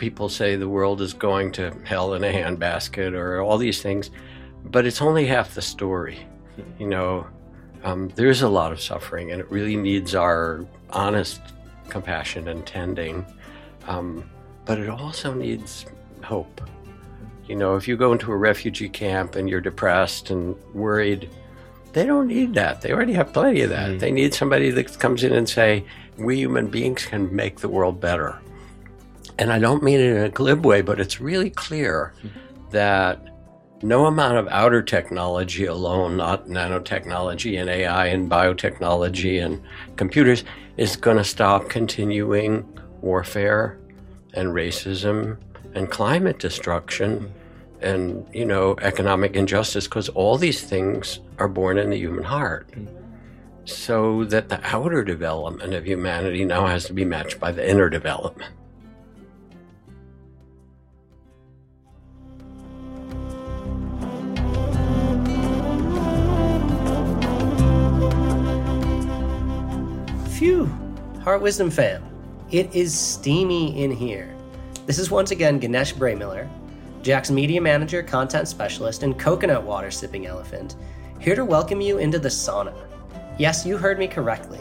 people say the world is going to hell in a handbasket or all these things, but it's only half the story. You know, um, there's a lot of suffering, and it really needs our honest compassion and tending. Um, but it also needs hope. You know, if you go into a refugee camp and you're depressed and worried, they don't need that. They already have plenty of that. Mm. They need somebody that comes in and say, "We human beings can make the world better." And I don't mean it in a glib way, but it's really clear that no amount of outer technology alone, not nanotechnology and AI and biotechnology and computers, is going to stop continuing warfare and racism and climate destruction and you know economic injustice because all these things are born in the human heart. So that the outer development of humanity now has to be matched by the inner development Phew! Heart Wisdom fam, it is steamy in here. This is once again Ganesh Braymiller, Jack's media manager, content specialist, and coconut water sipping elephant, here to welcome you into the sauna. Yes, you heard me correctly.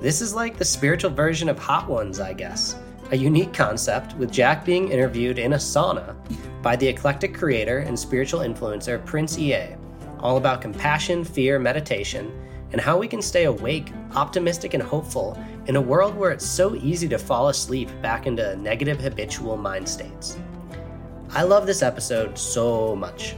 This is like the spiritual version of Hot Ones, I guess. A unique concept, with Jack being interviewed in a sauna by the eclectic creator and spiritual influencer Prince Ea, all about compassion, fear, meditation, and how we can stay awake, optimistic, and hopeful in a world where it's so easy to fall asleep back into negative habitual mind states. I love this episode so much.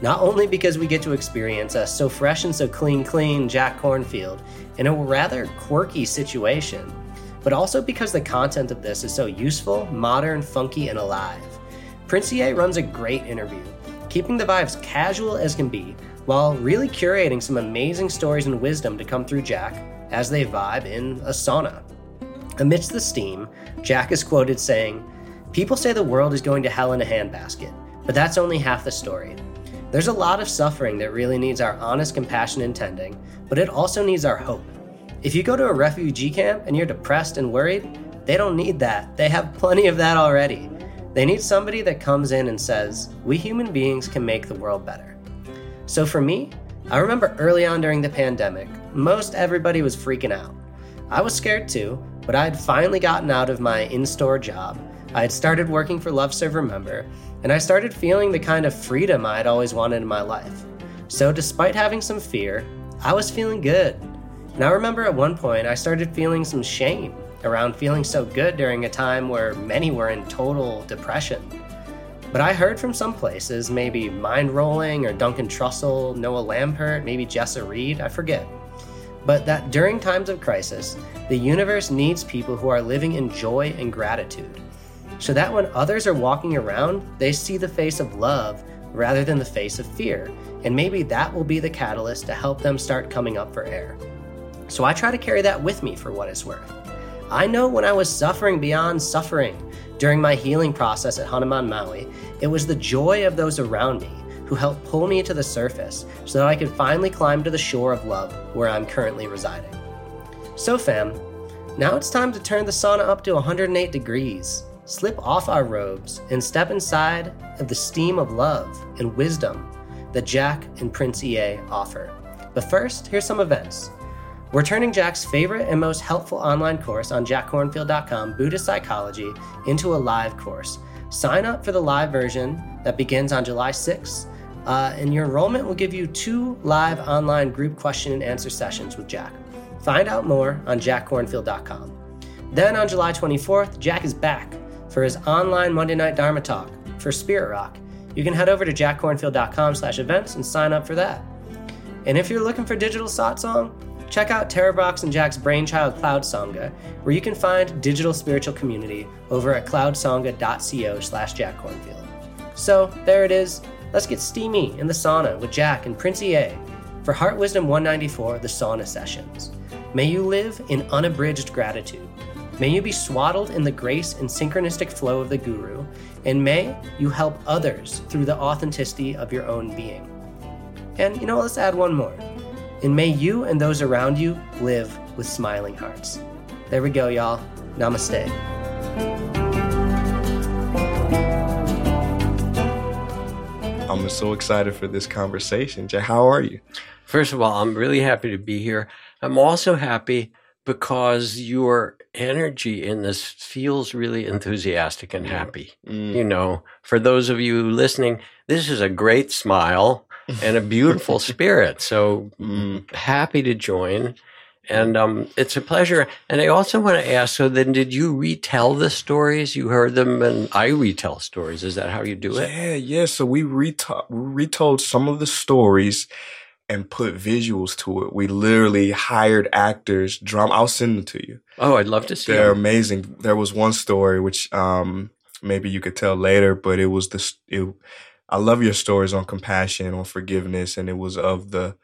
Not only because we get to experience a so fresh and so clean, clean Jack Kornfield in a rather quirky situation, but also because the content of this is so useful, modern, funky, and alive. Prince Ea runs a great interview, keeping the vibes casual as can be, while really curating some amazing stories and wisdom to come through Jack as they vibe in a sauna. Amidst the steam, Jack is quoted saying, People say the world is going to hell in a handbasket, but that's only half the story. There's a lot of suffering that really needs our honest compassion and tending, but it also needs our hope. If you go to a refugee camp and you're depressed and worried, they don't need that. They have plenty of that already. They need somebody that comes in and says, We human beings can make the world better. So for me, I remember early on during the pandemic, most everybody was freaking out. I was scared too, but I had finally gotten out of my in store job I had started working for Love Serve Remember, and I started feeling the kind of freedom I had always wanted in my life. So, despite having some fear, I was feeling good. And I remember at one point I started feeling some shame around feeling so good during a time where many were in total depression. But I heard from some places, maybe Mindrolling or Duncan Trussell, Noah Lampert, maybe Jessa Reed, I forget. But that during times of crisis, the universe needs people who are living in joy and gratitude so that when others are walking around, they see the face of love rather than the face of fear. And maybe that will be the catalyst to help them start coming up for air. So I try to carry that with me for what it's worth. I know when I was suffering beyond suffering during my healing process at Hanuman Maui, it was the joy of those around me who helped pull me to the surface so that I could finally climb to the shore of love where I'm currently residing. So, fam, now it's time to turn the sauna up to 108 degrees slip off our robes and step inside of the steam of love and wisdom that Jack and Prince Ea offer. But first, here's some events. We're turning Jack's favorite and most helpful online course on jackkornfield.com, Buddhist Psychology, into a live course. Sign up for the live version that begins on July 6th, uh, and your enrollment will give you two live online group question and answer sessions with Jack. Find out more on jackkornfield.com. Then on July 24th, Jack is back for his online Monday Night Dharma Talk for Spirit Rock. You can head over to jackkornfield.com slash events and sign up for that. And if you're looking for digital satsang, check out Tara and Jack's brainchild Cloud Sangha, where you can find digital spiritual community over at cloudsangha.co slash jackkornfield. So there it is. Let's get steamy in the sauna with Jack and Prince Ea for Heart Wisdom 194, the sauna sessions. May you live in unabridged gratitude. May you be swaddled in the grace and synchronistic flow of the Guru, and may you help others through the authenticity of your own being. And you know, let's add one more. And may you and those around you live with smiling hearts. There we go, y'all. Namaste. I'm so excited for this conversation. Jay, how are you? First of all, I'm really happy to be here. I'm also happy because your energy in this feels really enthusiastic and mm. happy. Mm. You know, for those of you listening, this is a great smile and a beautiful spirit. So Mm. happy to join. And um, it's a pleasure. And I also want to ask so then, did you retell the stories? You heard them, and I retell stories. Is that how you do it? Yeah, yeah. So we retold, we retold some of the stories and put visuals to it. We literally hired actors, drum. I'll send them to you. Oh, I'd love to see them. They're them. amazing. There was one story which um maybe you could tell later, but it was this. It, I love your stories on compassion, on forgiveness, and it was of the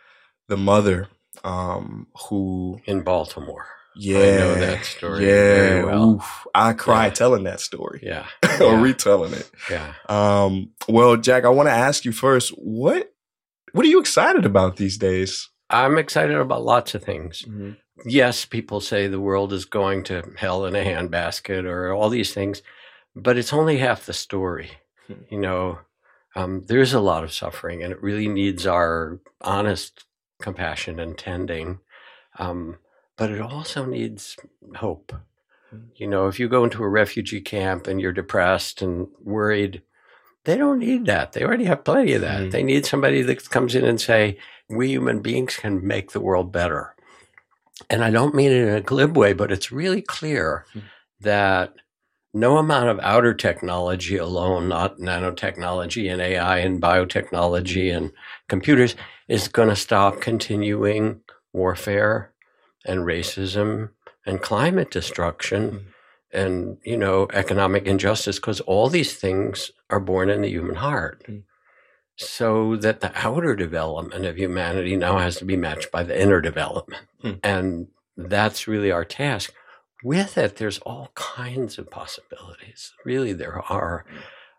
the mother um who in Baltimore. yeah I know that story yeah very well. oof, I cried Yeah. telling that story Yeah. or Yeah. retelling it. Yeah. Um, well, Jack, I want to ask you first what what are you excited about these days? I'm excited about lots of things. Yes, people say the world is going to hell in a handbasket or all these things, but it's only half the story. Hmm. You know, um, there's a lot of suffering, and it really needs our honest compassion and tending. Um, but it also needs hope. Hmm. You know, if you go into a refugee camp and you're depressed and worried, they don't need that. They already have plenty of that. Mhm. They need somebody that comes in and say, "We human beings can make the world better." And I don't mean it in a glib way, but it's really clear Hmm. that no amount of outer technology alone, not nanotechnology and AI and biotechnology and computers, is going to stop continuing warfare and racism and climate destruction Mm. and you know economic injustice because all these things are born in the human heart Mm. so that the outer development of humanity now has to be matched by the inner development Mm. and that's really our task with it there's all kinds of possibilities really there are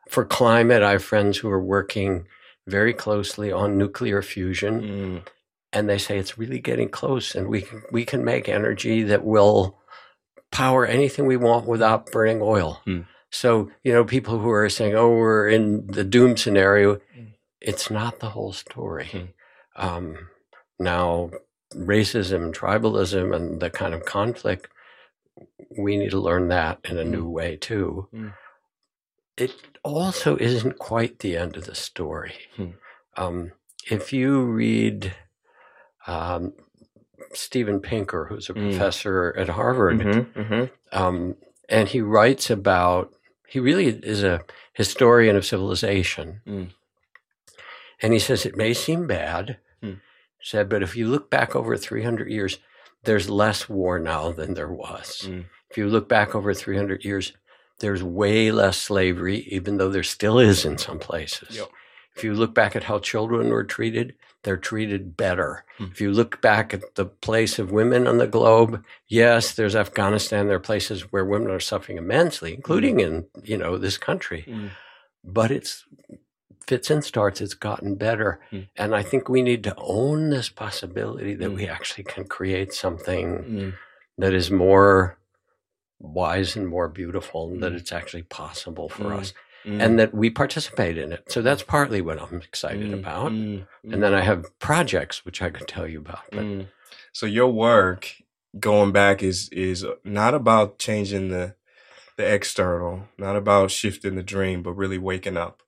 for climate i have friends who are working very closely on nuclear fusion Mm. and they say it's really getting close and we can we can make energy that will power anything we want without burning oil Hmm. so you know people who are saying oh we're in the doom scenario Hmm. it's not the whole story Hmm. um, now racism tribalism and the kind of conflict we need to learn that in a Hmm. new way too Hmm. it also isn't quite the end of the story Hmm. um, if you read um, Steven Pinker, who's a Mm. professor at Harvard, Mhm, mhm. um, and he writes about, he really is a historian of civilization. Mm. And he says it may seem bad, Mm. said, but if you look back over 300 years, there's less war now than there was. Mm. If you look back over 300 years, there's way less slavery, even though there still is in some places. Yep. If you look back at how children were treated, they're treated better. Hmm. If you look back at the place of women on the globe, yes, there's Afghanistan. There are places where women are suffering immensely, including in you know this country. Mm. But it's fits and starts. It's gotten better, Hmm. and I think we need to own this possibility that Hmm. we actually can create something Mm. that is more wise and more beautiful, and that Mm. it's actually possible for Mm. us, Mm. and that we participate in it. So that's partly what I'm excited Mm. about. Mm. And then I have projects which I could tell you about. But Mm. So your work going back is is not about changing the the external, not about shifting the dream, but really waking up,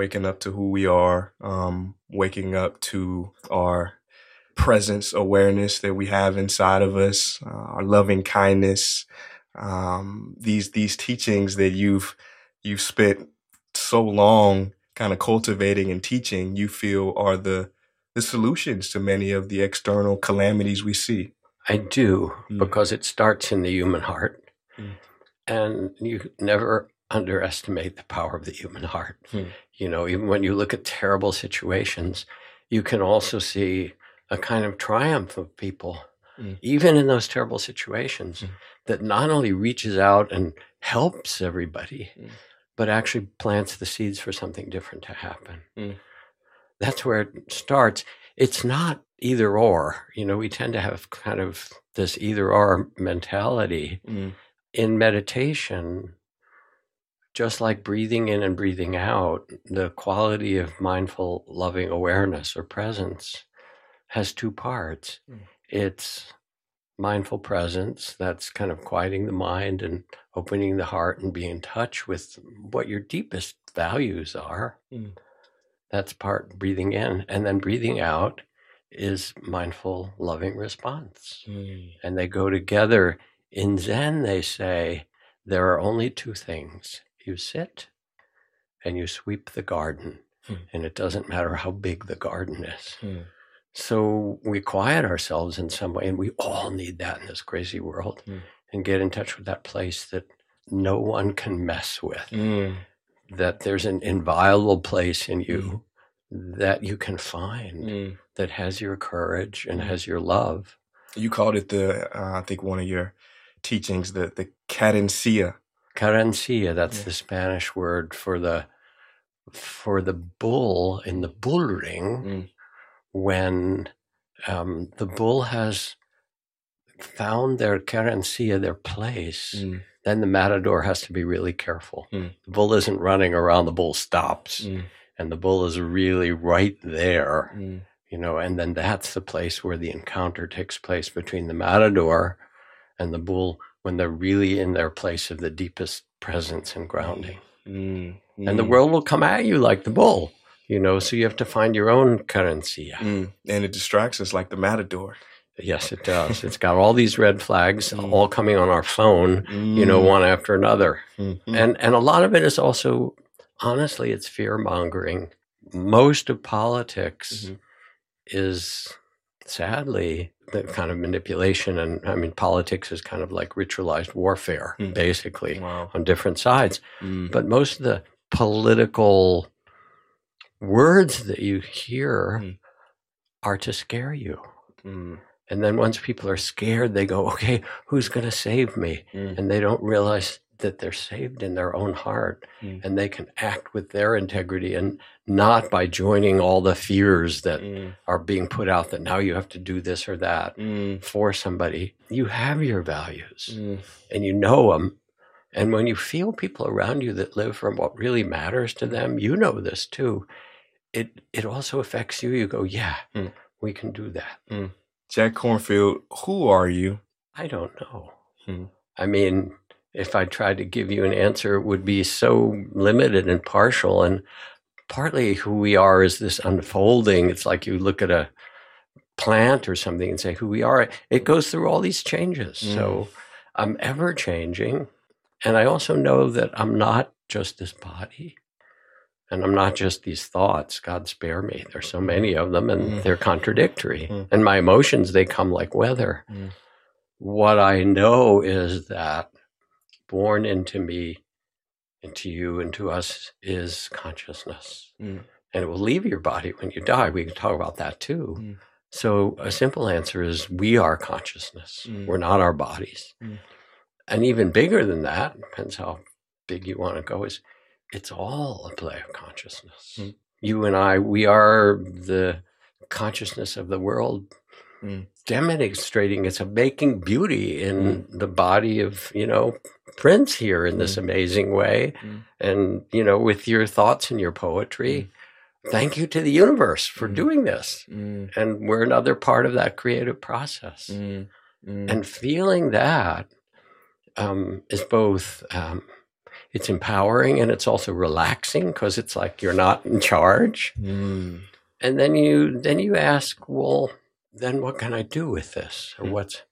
waking up to who we are, um, waking up to our presence, awareness that we have inside of us, uh, our loving kindness, um, these these teachings that you've you've spent so long kind of cultivating and teaching, you feel are the the solutions to many of the external calamities we see. I do Mm. because it starts in the human heart. Mm. And you never underestimate the power of the human heart. Mm. You know, even when you look at terrible situations, you can also see a kind of triumph of people, Mm. even in those terrible situations, Mm. that not only reaches out and helps everybody, Mm. but actually plants the seeds for something different to happen. That's where it starts. It's not either or. You know, we tend to have kind of this either or mentality in meditation. Just like breathing in and breathing out, the quality of mindful, loving awareness or presence has two parts. Mm. It's mindful presence, that's kind of quieting the mind and opening the heart and being in touch with what your deepest values are. Mm. That's part breathing in. And then breathing out is mindful, loving response. Mm. And they go together. In Zen, they say there are only two things you sit and you sweep the garden. Hmm. And it doesn't matter how big the garden is. Mm. So we quiet ourselves in some way, and we all need that in this crazy world, Mm. and get in touch with that place that no one can mess with. Mm. That there's an inviolable place in you that you can find Mm. that has your courage and Mm. has your love. You called it the, uh, I think one of your teachings, the the cadencia. Querencia, that's Yeah. the Spanish word for the for the bull in the bull ring Mm. when um, the bull has found their querencia, their place, Mm. then the matador has to be really careful. Mm. The bull isn't running around, the bull stops. Mm. And the bull is really right there, Mm. you know, and then that's the place where the encounter takes place between the matador and the bull when they're really in their place of the deepest presence and grounding. Mm. And the Mm. world will come at you like the bull, you know, so you have to find your own currency. Mm. And it distracts us like the matador. Yes, it does. it's got all these red flags Mm. all coming on our phone, you know, one after another. Mm. And and a lot of it is also honestly it's fear mongering. Most of politics Mhm. is sadly the kind of manipulation and I mean politics is kind of like ritualized warfare Mm. basically Wow. on different sides. Mm. But most of the political words that you hear Mm. are to scare you. Mm. And then once people are scared, they go, okay, who's going to save me? Mm. And they don't realize that they're saved in their own heart Mm. and they can act with their integrity and not by joining all the fears that Mm. are being put out that now you have to do this or that Mm. for somebody. You have your values Mm. and you know them. And when you feel people around you that live from what really matters to them, you know this too. It it also affects you. You go, yeah, Mm. we can do that. Jack Kornfield, who are you? I don't know. Hmm. I mean, if I tried to give you an answer, it would be so limited and partial. And partly who we are is this unfolding. It's like you look at a plant or something and say who we are. It goes through all these changes. So I'm ever changing. And I also know that I'm not just this body. And I'm not just these thoughts. God spare me. There's so many of them and Mm. they're contradictory. Mm. And my emotions, they come like weather. Mm. What I know is that born into me, into you, into us is consciousness. Mm. And it will leave your body when you die. We can talk about that too. Mm. So a simple answer is we are consciousness. Mm. We're not our bodies. Mm. And even bigger than that, depends how big you want to go, is it's all a play of consciousness. Mm. You and I, we are the consciousness of the world Mm. demonstrating it's a making beauty in the body of, you know, Prince here in this amazing way. Mm. And, you know, with your thoughts and your poetry. Thank you to the universe for Mm. doing this. Mm. And we're another part of that creative process. Mm. Mm. And feeling that um, is both um, it's empowering and it's also relaxing because it's like you're not in charge. Mm. And then you then you ask, well, then what can I do with this, or Mm. what's?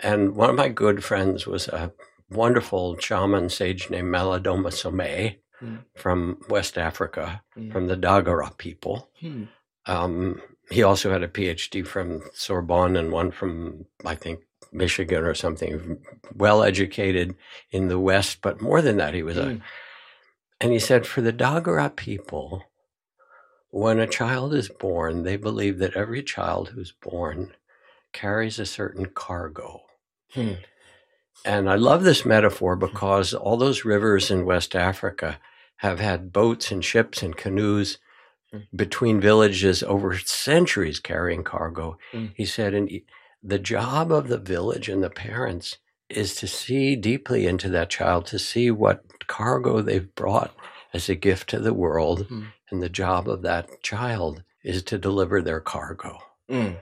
And one of my good friends was a wonderful shaman sage named Malidoma Somé Mm. from West Africa, Mm. from the Dagara people. Hmm. Um, he also had a PhD from Sorbonne and one from, I think, Michigan or something. Well educated in the West, but more than that, he was a. Mm. And he said, for the Dagara people, when a child is born, they believe that every child who's born carries a certain cargo. Hmm. And I love this metaphor because all those rivers in West Africa have had boats and ships and canoes Mm. between villages over centuries carrying cargo. Mm. He said, and the job of the village and the parents is to see deeply into that child, to see what cargo they've brought as a gift to the world. Mm. And the job of that child is to deliver their cargo. Mm.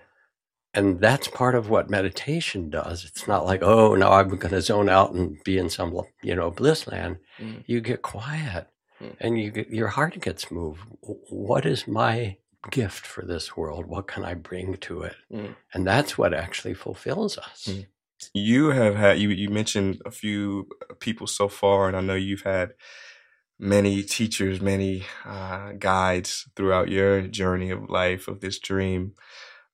And that's part of what meditation does. It's not like, oh, now I'm going to zone out and be in some, you know, bliss land. Mm. You get quiet Mm. and you get, your heart gets moved. What is my gift for this world? What can I bring to it? Mm. And that's what actually fulfills us. Mm. You have had you you mentioned a few people so far, and I know you've had many teachers, many uh, guides throughout your journey of life of this dream.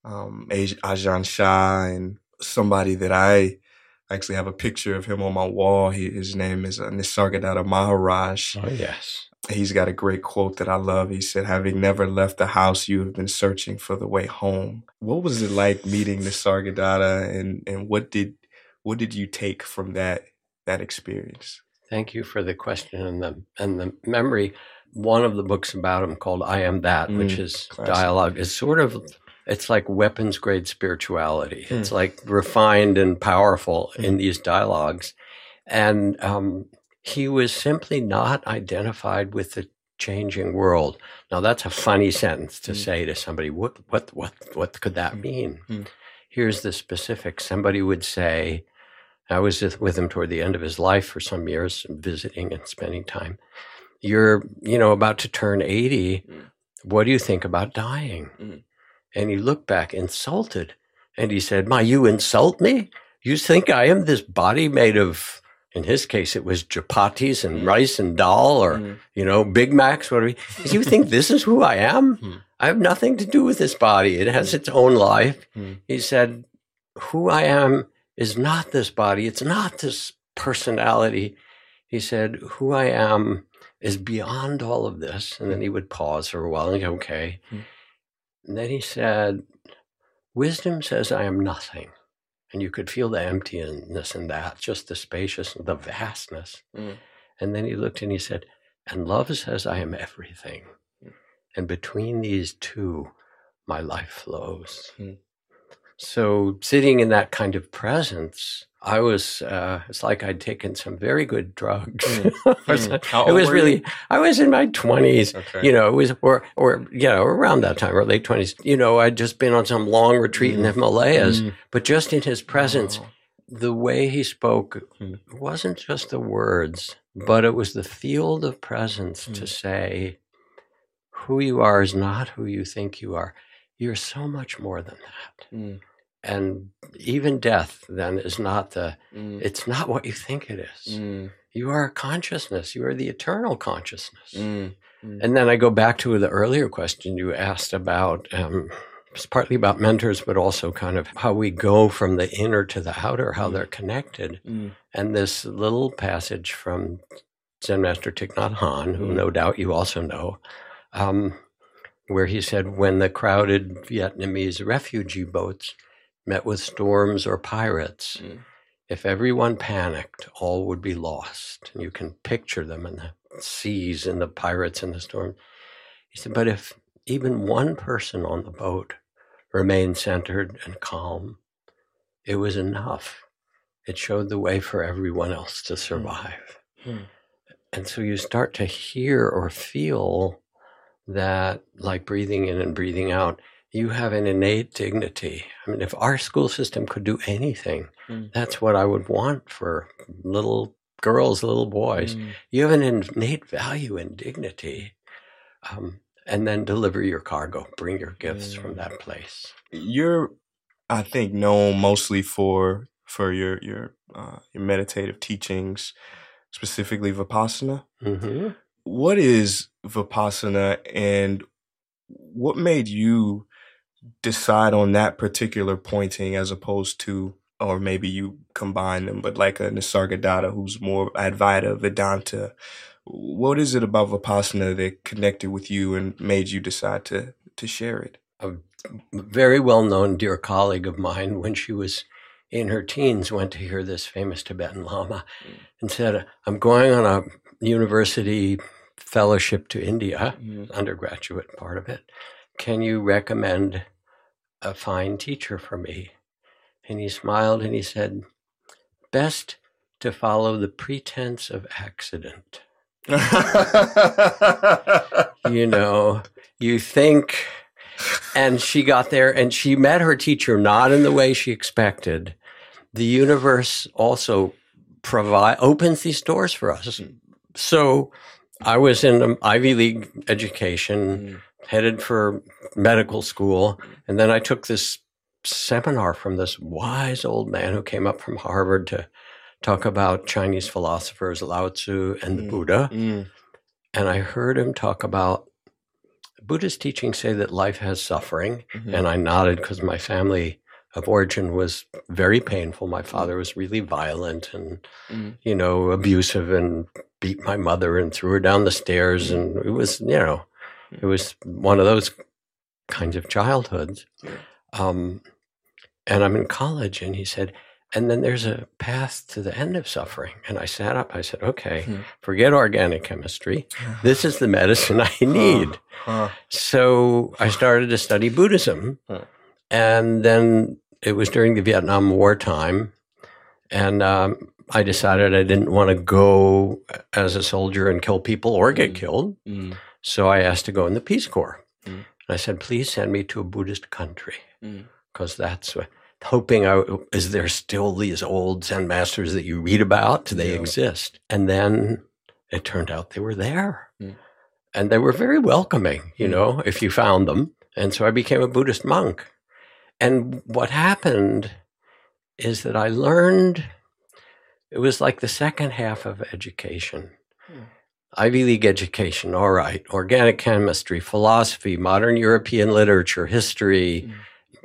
Um, Ajahn Chah and somebody that I actually have a picture of him on my wall. He, his name is uh, Nisargadatta Maharaj. Oh, yes. He's got a great quote that I love. He said, Having never left the house, you have been searching for the way home. What was it like meeting Nisargadatta and, and what did what did you take from that that experience? Thank you for the question and the and the memory. One of the books about him called "I Am That," which Mm, is classic. dialogue, is sort of it's like weapons grade spirituality. Mm. It's like refined and powerful in these dialogues, and um, he was simply not identified with the changing world. Now that's a funny sentence to Mm. say to somebody. What what what what could that Mm. mean? Mm. Here's the specifics. Somebody would say. I was with- him toward the end of his life for some years, visiting and spending time. You're, you know, about to turn 80. Mm. What do you think about dying? Mm. And he looked back insulted and he said, My, you insult me? You think I am this body made of, in his case, it was chapatis and Mm. rice and dal or, Mm. you know, Big Macs, whatever. You think this is who I am? Mm. I have nothing to do with this body. It has its own life. Mm. He said, Who I am is not this body. It's not this personality. He said, Who I am is beyond all of this. And then he would pause for a while and go, Okay. Mm. And then he said, Wisdom says I am nothing. And you could feel the emptiness in that, just the spaciousness, the vastness. Mm. And then he looked and he said, And love says I am everything. Mm. And between these two, my life flows. Mm. So sitting in that kind of presence, I was, uh, it's like I'd taken some very good drugs. Mm. It was really, I was in my 20s. Okay. You know, it was, or, or, you know, around that time, or late 20s. You know, I'd just been on some long retreat in the Mm. Himalayas, Mm. but just in his presence, Wow. the way he spoke Mm. wasn't just the words, but it was the field of presence to Mm. say, who you are is not who you think you are. You're so much more than that. Mm. And even death then is not the, Mm. it's not what you think it is. Mm. You are consciousness. You are the eternal consciousness. Mm. And then I go back to the earlier question you asked about, um, it's partly about mentors, but also kind of how we go from the inner to the outer, how Mm. they're connected. Mm. And this little passage from Zen Master Thich Nhat Hanh, who Mm. no doubt you also know, um, where he said, when the crowded Vietnamese refugee boats met with storms or pirates, Mm. if everyone panicked, all would be lost. And you can picture them in the seas and the pirates in the storm. He said, but if even one person on the boat remained centered and calm, it was enough. It showed the way for everyone else to survive. Hmm. And so you start to hear or feel that, like breathing in and breathing out, you have an innate dignity. I mean, if our school system could do anything, Mm. that's what I would want for little girls, little boys. Mm. You have an innate value and dignity. Um, and then deliver your cargo, bring your gifts from Mm. that place. You're, I think, known mostly for for your your uh, your meditative teachings, specifically vipassana. hmm What is vipassana, and what made you decide on that particular pointing as opposed to, or maybe you combine them, but like a Nisargadatta who's more Advaita Vedanta. What is it about vipassana that connected with you and made you decide to to share it? A very well known dear colleague of mine when she was in her teens went to hear this famous Tibetan Lama Mm. and said, I'm going on a university fellowship to India, mm. undergraduate part of it. Can you recommend a fine teacher for me? And he smiled and he said, best to follow the pretense of accident. you know, you think, and she got there and she met her teacher not in the way she expected. The universe also provide opens these doors for us. Hmm. So I was in Ivy League education, headed for medical school, and then I took this seminar from this wise old man who came up from Harvard to talk about Chinese philosophers, Lao Tzu and the Mm. Buddha. Mm, And I heard him talk about Buddhist teachings say that life has suffering. mhm, And I nodded because my family of origin was very painful. My father was really violent and, mm, you know, abusive and beat my mother and threw her down the stairs. And it was, you know, it was one of those kinds of childhoods. Um, and I'm in college, and he said, and then there's a path to the end of suffering. And I sat up, I said, okay, Hmm. forget organic chemistry. This is the medicine I need. huh, So I started to study Buddhism. Huh. And then it was during the Vietnam War time. And um, I decided I didn't want to go as a soldier and kill people or get Mm. killed. mm, So I asked to go in the Peace Corps. Mm. And I said, please send me to a Buddhist country mm, because that's what. Hoping I is there still these old Zen masters that you read about? Do they Yeah. exist? And then it turned out they were there, Mm. and they were very welcoming. You Mm. know, if you found them. And so I became a Buddhist monk. And what happened is that I learned. It was like the second half of education. Hmm. Ivy League education, all right. Organic chemistry, philosophy, modern European literature, history, Mm.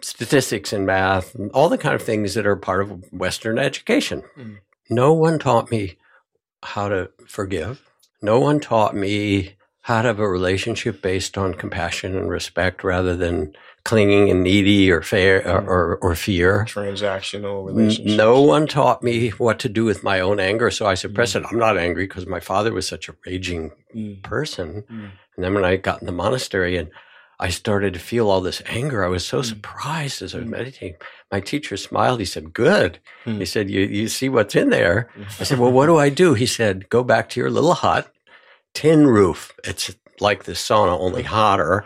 statistics and math, all the kind of things that are part of Western education. Mm. No one taught me how to forgive. No one taught me how to have a relationship based on compassion and respect rather than clinging and needy or fair or, Mm. or, or fear. transactional relationships. No one taught me what to do with my own anger, so I suppressed it. I'm not angry because my father was such a raging Mm, person. mm, And then when I got in the monastery and I started to feel all this anger, I was so Mm. surprised as I was Mm. meditating. My teacher smiled. He said, Good. Mm. He said, you, you see what's in there? mm. I said, Well, what do I do? He said, Go back to your little hut, tin roof. It's like the sauna, only hotter,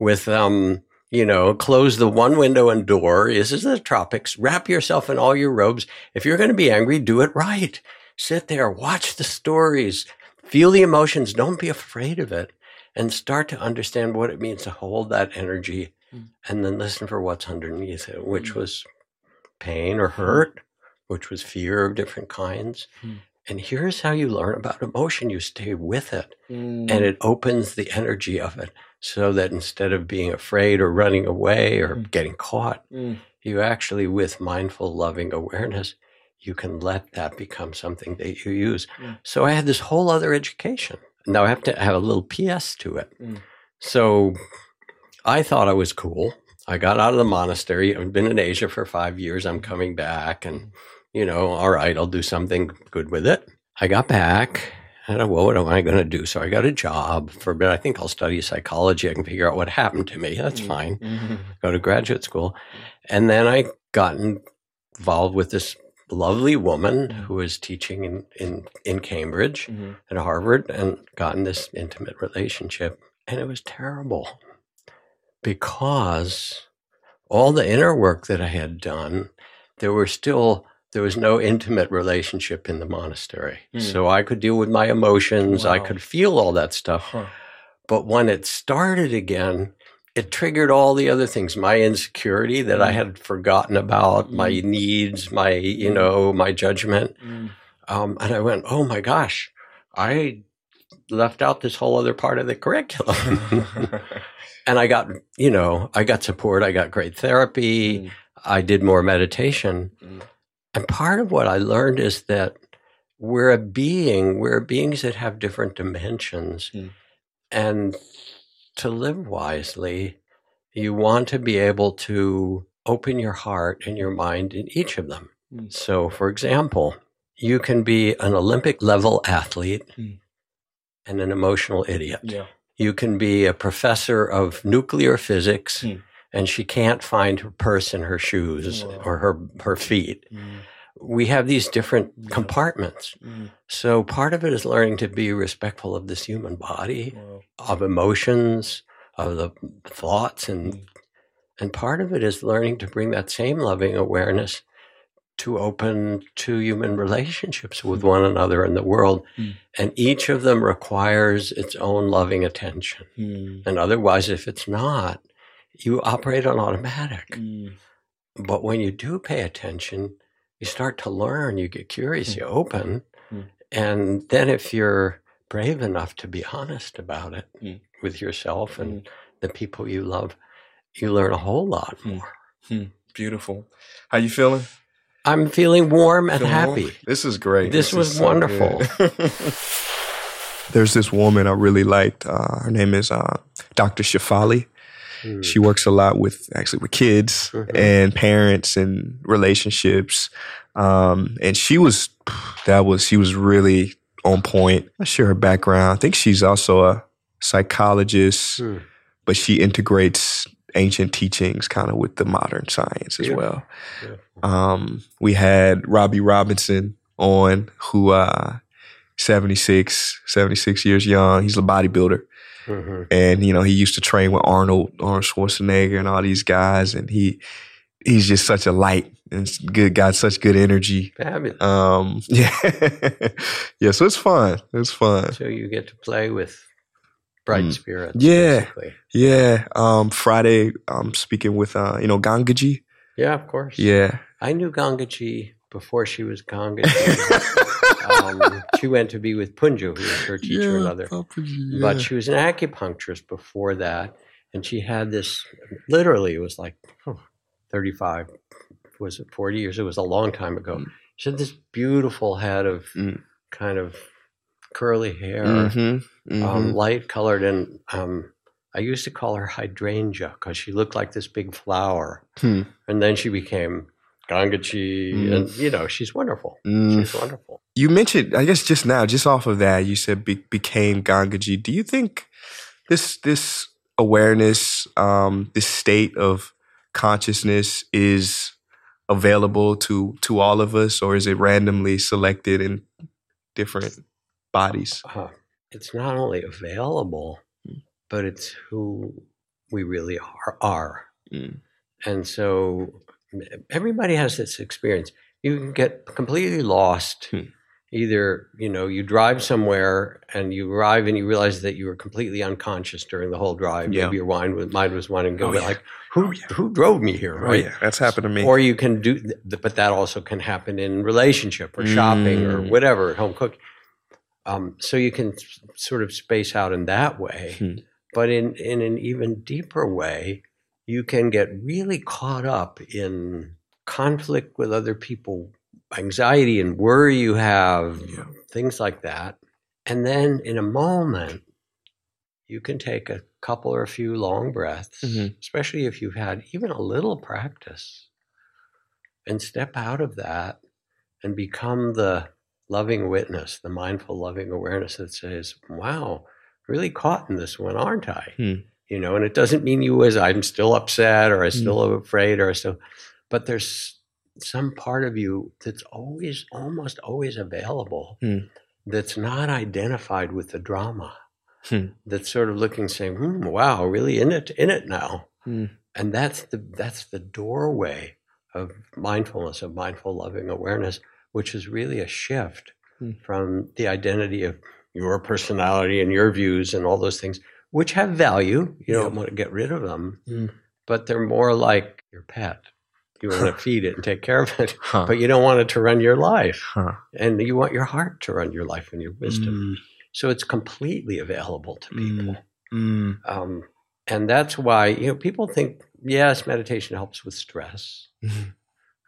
with, um, you know, close the one window and door. This is the tropics. Wrap yourself in all your robes. If you're going to be angry, do it right. Sit there, watch the stories, feel the emotions. Don't be afraid of it and start to understand what it means to hold that energy Mm. and then listen for what's underneath it, which Mm. was pain or hurt, which was fear of different kinds. Mm. And here's how you learn about emotion you stay with it, Mm, and it opens the energy of it so that instead of being afraid or running away or Mm. getting caught, mm, you actually, with mindful, loving awareness, you can let that become something that you use. Mm. So I had this whole other education. Now I have to have a little PS to it. Mm. So I thought I was cool. I got out of the monastery. I've been in Asia for five years. I'm coming back and, you know, all right, I'll do something good with it. I got back and I, well, what am I going to do? So I got a job for a bit. I think I'll study psychology. I can figure out what happened to me. That's Mm. fine mhm, go to graduate school. And then I got involved with this lovely woman who was teaching in, in, in Cambridge mhm, at Harvard and got in this intimate relationship. And it was terrible because all the inner work that I had done, there were still there was no intimate relationship in the monastery. Hmm. So I could deal with my emotions, I could feel all that stuff. huh, But when it started again, it triggered all the other things my insecurity that I Mm. had forgotten about, my Mm. needs, my, you Mm. know, my judgment. mm, Um, and I went, oh my gosh, I left out this whole other part of the curriculum. and I got, you know, I got support, I got great therapy, Mm, I did more meditation. Mm. And part of what I learned is that we're a being, we're beings that have different dimensions. Mm. And to live wisely, you want to be able to open your heart and your mind in each of them. Mm. So, for example, you can be an Olympic level athlete Mm. and an emotional idiot. yeah. You can be a professor of nuclear physics Hmm. And she can't find her purse in her shoes Wow. or her, her feet. Mm, we have these different Yeah. compartments. Mm. So part of it is learning to be respectful of this human body, Wow. of emotions, of the thoughts, and Mm. and part of it is learning to bring that same loving awareness to open to human relationships with one another in the world. Mm. And each of them requires its own loving attention. Mm. And otherwise, if it's not, you operate on automatic. Mm. But when you do pay attention, you start to learn, you get curious, Mm. you open. Mm. And then if you're brave enough to be honest about it Mm. with yourself and the people you love, you learn a whole lot Mm. more. Beautiful. How you feeling? I'm feeling warm and Feeling happy. warm? This is great. This was so wonderful. There's this woman I really liked. Uh, her name is uh, Dr. Shafali. Mm. She works a lot with actually with kids Mhm. and parents and relationships. Um, and she was that was she was really on point. I share her background. I think she's also a psychologist, Mm. but she integrates ancient teachings kind of with the modern science as Beautiful. well. Beautiful. Um, we had Robbie Robinson on, who uh, 76, 76 years young. He's a bodybuilder, Mhm. and you know he used to train with Arnold, Arnold Schwarzenegger, and all these guys. And he he's just such a light and good, got such good energy. Fabulous. Um, yeah, yeah. So it's fun. It's fun. so you get to play with bright Mm. spirits. Yeah. basically. Yeah. Um, Friday, I'm speaking with uh, you know Gangaji. Yeah, of course. Yeah. I knew Gangaji before she was Gangaji. um, she went to be with Poonja, who was her teacher and other. But she was an acupuncturist before that, and she had this. Literally, it was like thirty-five. Was it forty years? It was a long time ago. Mm. She had this beautiful head of Mm. kind of curly hair, Mm-hmm. um, light colored, and um, I used to call her hydrangea because she looked like this big flower. Hmm. And then she became Gangaji, Mm. and you know she's wonderful. Mm. She's wonderful. You mentioned, I guess, just now, just off of that, you said be- became Gangaji. Do you think this this awareness, um, this state of consciousness, is available to to all of us, or is it randomly selected in different bodies? Uh, it's not only available, Mm. but it's who we really are. are. Mm. And so everybody has this experience. You can get completely lost. Hmm. Either, you know, you drive somewhere and you arrive and you realize that you were completely unconscious during the whole drive. Yeah. Maybe your mind was, mind was wandering, Oh, yeah. like, who, Oh, yeah. who drove me here, Oh yeah, that's happened to me. Or you can do, th- but that also can happen in relationship or shopping or Mm. whatever, home cooking. Um, so you can s- sort of space out in that way. Hmm. But in, in an even deeper way, you can get really caught up in conflict with other people, anxiety and worry you have, Yeah. things like that. And then in a moment, you can take a couple or a few long breaths, Mhm. especially if you've had even a little practice, and step out of that and become the loving witness, the mindful, loving awareness that says, wow, really caught in this one, aren't I? Hmm. You know, and it doesn't mean you as I'm still upset or I'm Hmm. still afraid or still, but there's some part of you that's always, almost always available Hmm. that's not identified with the drama. Hmm. That's sort of looking, saying, hmm, wow, really in it, in it now. Hmm. And that's the that's the doorway of mindfulness, of mindful loving awareness, which is really a shift Hmm. from the identity of your personality and your views and all those things, which have value. You don't Yeah. want to get rid of them, Hmm. but they're more like your pet. You want to feed it and take care of it, Huh. but you don't want it to run your life. Huh. And you want your heart to run your life and your wisdom. Mm. So it's completely available to people. Mm. Um, and that's why, you know, people think, yes, meditation helps with stress, Mhm.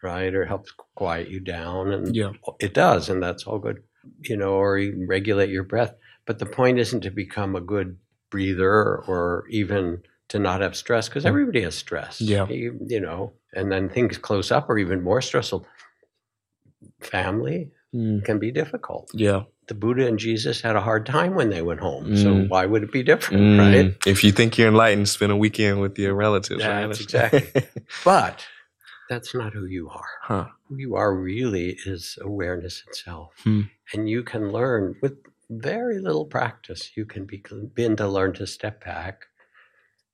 right? Or helps quiet you down. And Yeah. it does. And that's all good, you know, or you regulate your breath. But the point isn't to become a good breather or even to not have stress because everybody has stress. Yeah. You, you know, and then things close up are even more stressful. Family Mm. can be difficult. Yeah. The Buddha and Jesus had a hard time when they went home. So Mm. why would it be different, Mm. right? If you think you're enlightened, spend a weekend with your relatives. right? That's exactly. But that's not who you are. Huh. Who you are really is awareness itself. Hmm. And you can learn with very little practice, you can begin to learn to step back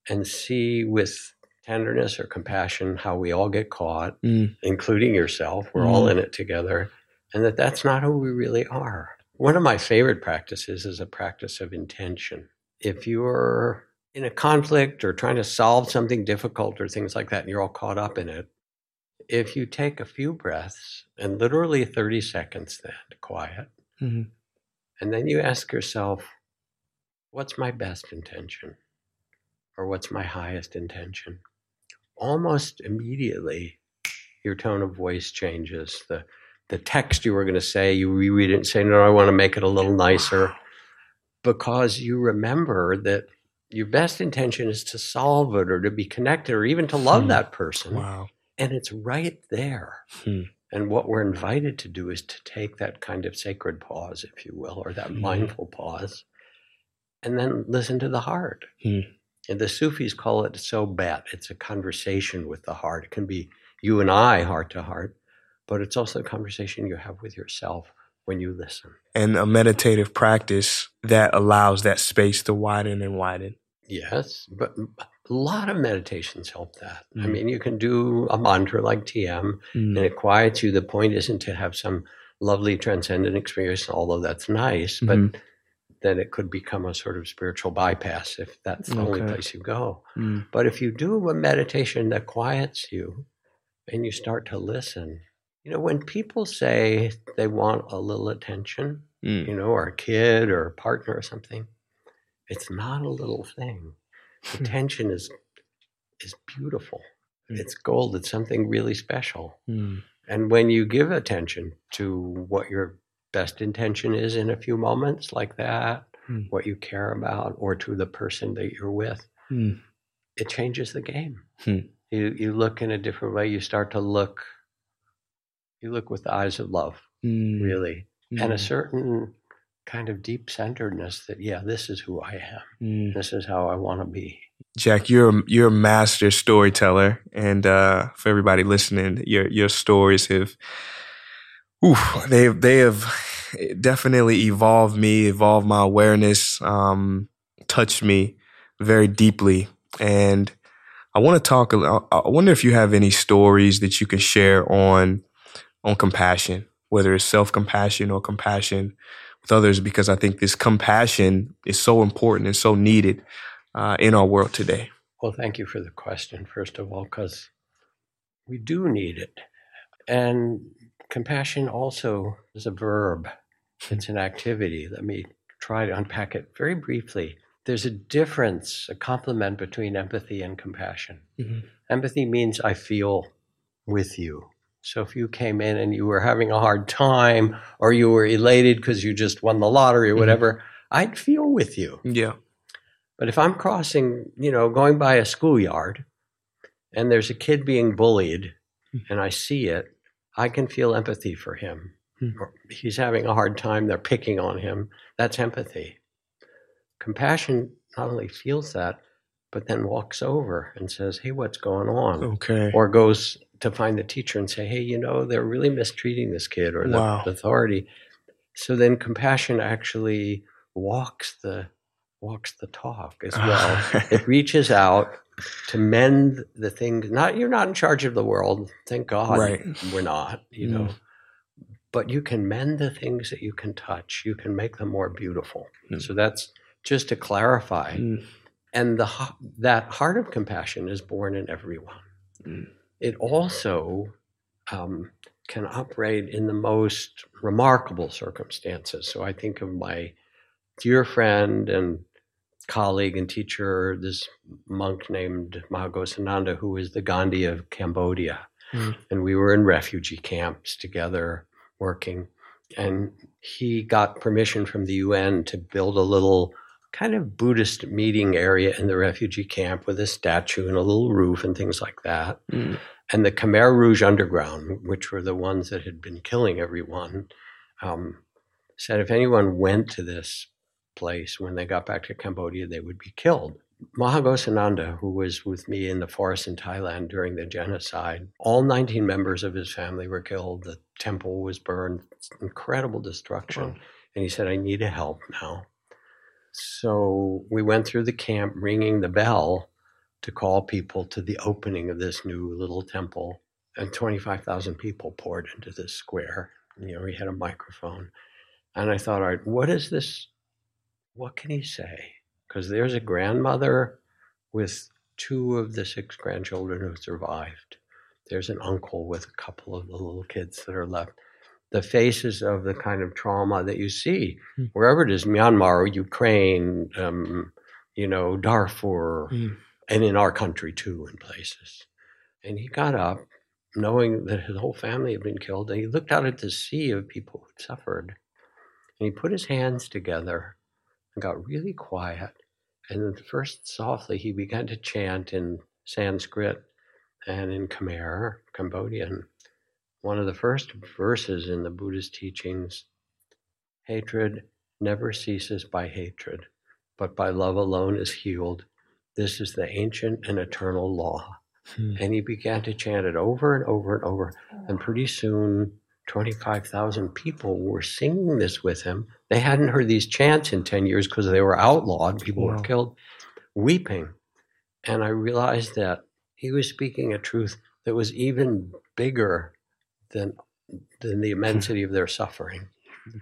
and see with tenderness or compassion how we all get caught, Mm. including yourself. We're all Mm. in it together. And that that's not who we really are. One of my favorite practices is a practice of intention. If you're in a conflict or trying to solve something difficult or things like that, and you're all caught up in it, if you take a few breaths and literally 30 seconds then to quiet, Mhm. And then you ask yourself, what's my best intention? Or what's my highest intention? Almost immediately, your tone of voice changes. The, the text you were going to say, you reread it and say, no, I want to make it a little nicer. Because you remember that your best intention is to solve it or to be connected or even to love Hmm. that person. Wow. And it's right there. Hmm. And what we're invited to do is to take that kind of sacred pause, if you will, or that Mhm. mindful pause, and then listen to the heart. Hmm. And the Sufis call it sobat. It's a conversation with the heart. It can be you and I, heart to heart, but it's also a conversation you have with yourself when you listen. And a meditative practice that allows that space to widen and widen. Yes, but a lot of meditations help that. I Mm. mean, you can do a mantra like TM, Mm. and it quiets you. The point isn't to have some lovely transcendent experience, although that's nice, but Mhm. then it could become a sort of spiritual bypass if that's the only place you go. Mm. But if you do a meditation that quiets you and you start to listen, you know, when people say they want a little attention, Mm. you know, or a kid or a partner or something, it's not a little thing. Attention is is beautiful. Mm. It's gold. It's something really special. Mm. And when you give attention to what your best intention is in a few moments like that, Mm. what you care about, or to the person that you're with, Mm. it changes the game. Hmm. You you look in a different way. You start to look. You look with the eyes of love, Mm. really, and a certain kind of deep centeredness that yeah, this is who I am. Mm. This is how I want to be. Jack, you're you're a master storyteller, and uh, for everybody listening, your your stories have, oof, they they have definitely evolved me, evolved my awareness, um, touched me very deeply, and I want to talk. a lo- I wonder if you have any stories that you can share on on compassion, whether it's self compassion or compassion with others, because I think this compassion is so important and so needed uh, in our world today. Well, thank you for the question, first of all, because we do need it. And compassion also is a verb, it's an activity. Let me try to unpack it very briefly. There's a difference, a complement between empathy and compassion. Mhm. Empathy means I feel with you. So if you came in and you were having a hard time or you were elated because you just won the lottery or Mhm. whatever, I'd feel with you. Yeah. But if I'm crossing, you know, going by a schoolyard and there's a kid being bullied and I see it, I can feel empathy for him. Hmm. He's having a hard time, they're picking on him. That's empathy. Compassion not only feels that, but then walks over and says, Hey, what's going on? Okay. Or goes to find the teacher and say, Hey, you know, they're really mistreating this kid or the Wow. authority. So then compassion actually walks the walks the talk as well it reaches out to mend the things not you're not in charge of the world thank god Right. we're not you know but you can mend the things that you can touch you can make them more beautiful Mm. so that's just to clarify Mm. and the that heart of compassion is born in everyone Mm. It also um, can operate in the most remarkable circumstances so i think of my dear friend and colleague and teacher, this monk named Maha Ghosananda, who was the Gandhi of Cambodia. Mm. And we were in refugee camps together working. And he got permission from the UN to build a little kind of Buddhist meeting area in the refugee camp with a statue and a little roof and things like that. Mm. And the Khmer Rouge Underground, which were the ones that had been killing everyone, um, said if anyone went to this place when they got back to Cambodia, they would be killed. Maha Ghosananda, who was with me in the forest in Thailand during the genocide, all 19 members of his family were killed. The temple was burned, incredible destruction. Wow. And he said, I need help now. So we went through the camp ringing the bell to call people to the opening of this new little temple. And 25,000 people poured into this square. You know, he had a microphone. And I thought, all right, what is this? What can he say? Because there's a grandmother with two of the six grandchildren who survived. There's an uncle with a couple of the little kids that are left. The faces of the kind of trauma that you see mm. wherever it is, Myanmar, Ukraine, um, you know, Darfur, mm and in our country too, in places. And he got up, knowing that his whole family had been killed, and he looked out at the sea of people who had suffered. And he put his hands together and got really quiet. And then first, softly, he began to chant in Sanskrit and in Khmer, Cambodian. One of the first verses in the Buddhist teachings hatred never ceases by hatred, but by love alone is healed this is the ancient and eternal law. Hmm. And he began to chant it over and over and over. And pretty soon, 25,000 people were singing this with him. They hadn't heard these chants in 10 years because they were outlawed. People wow. were killed, weeping. And I realized that he was speaking a truth that was even bigger than, than the immensity of their suffering.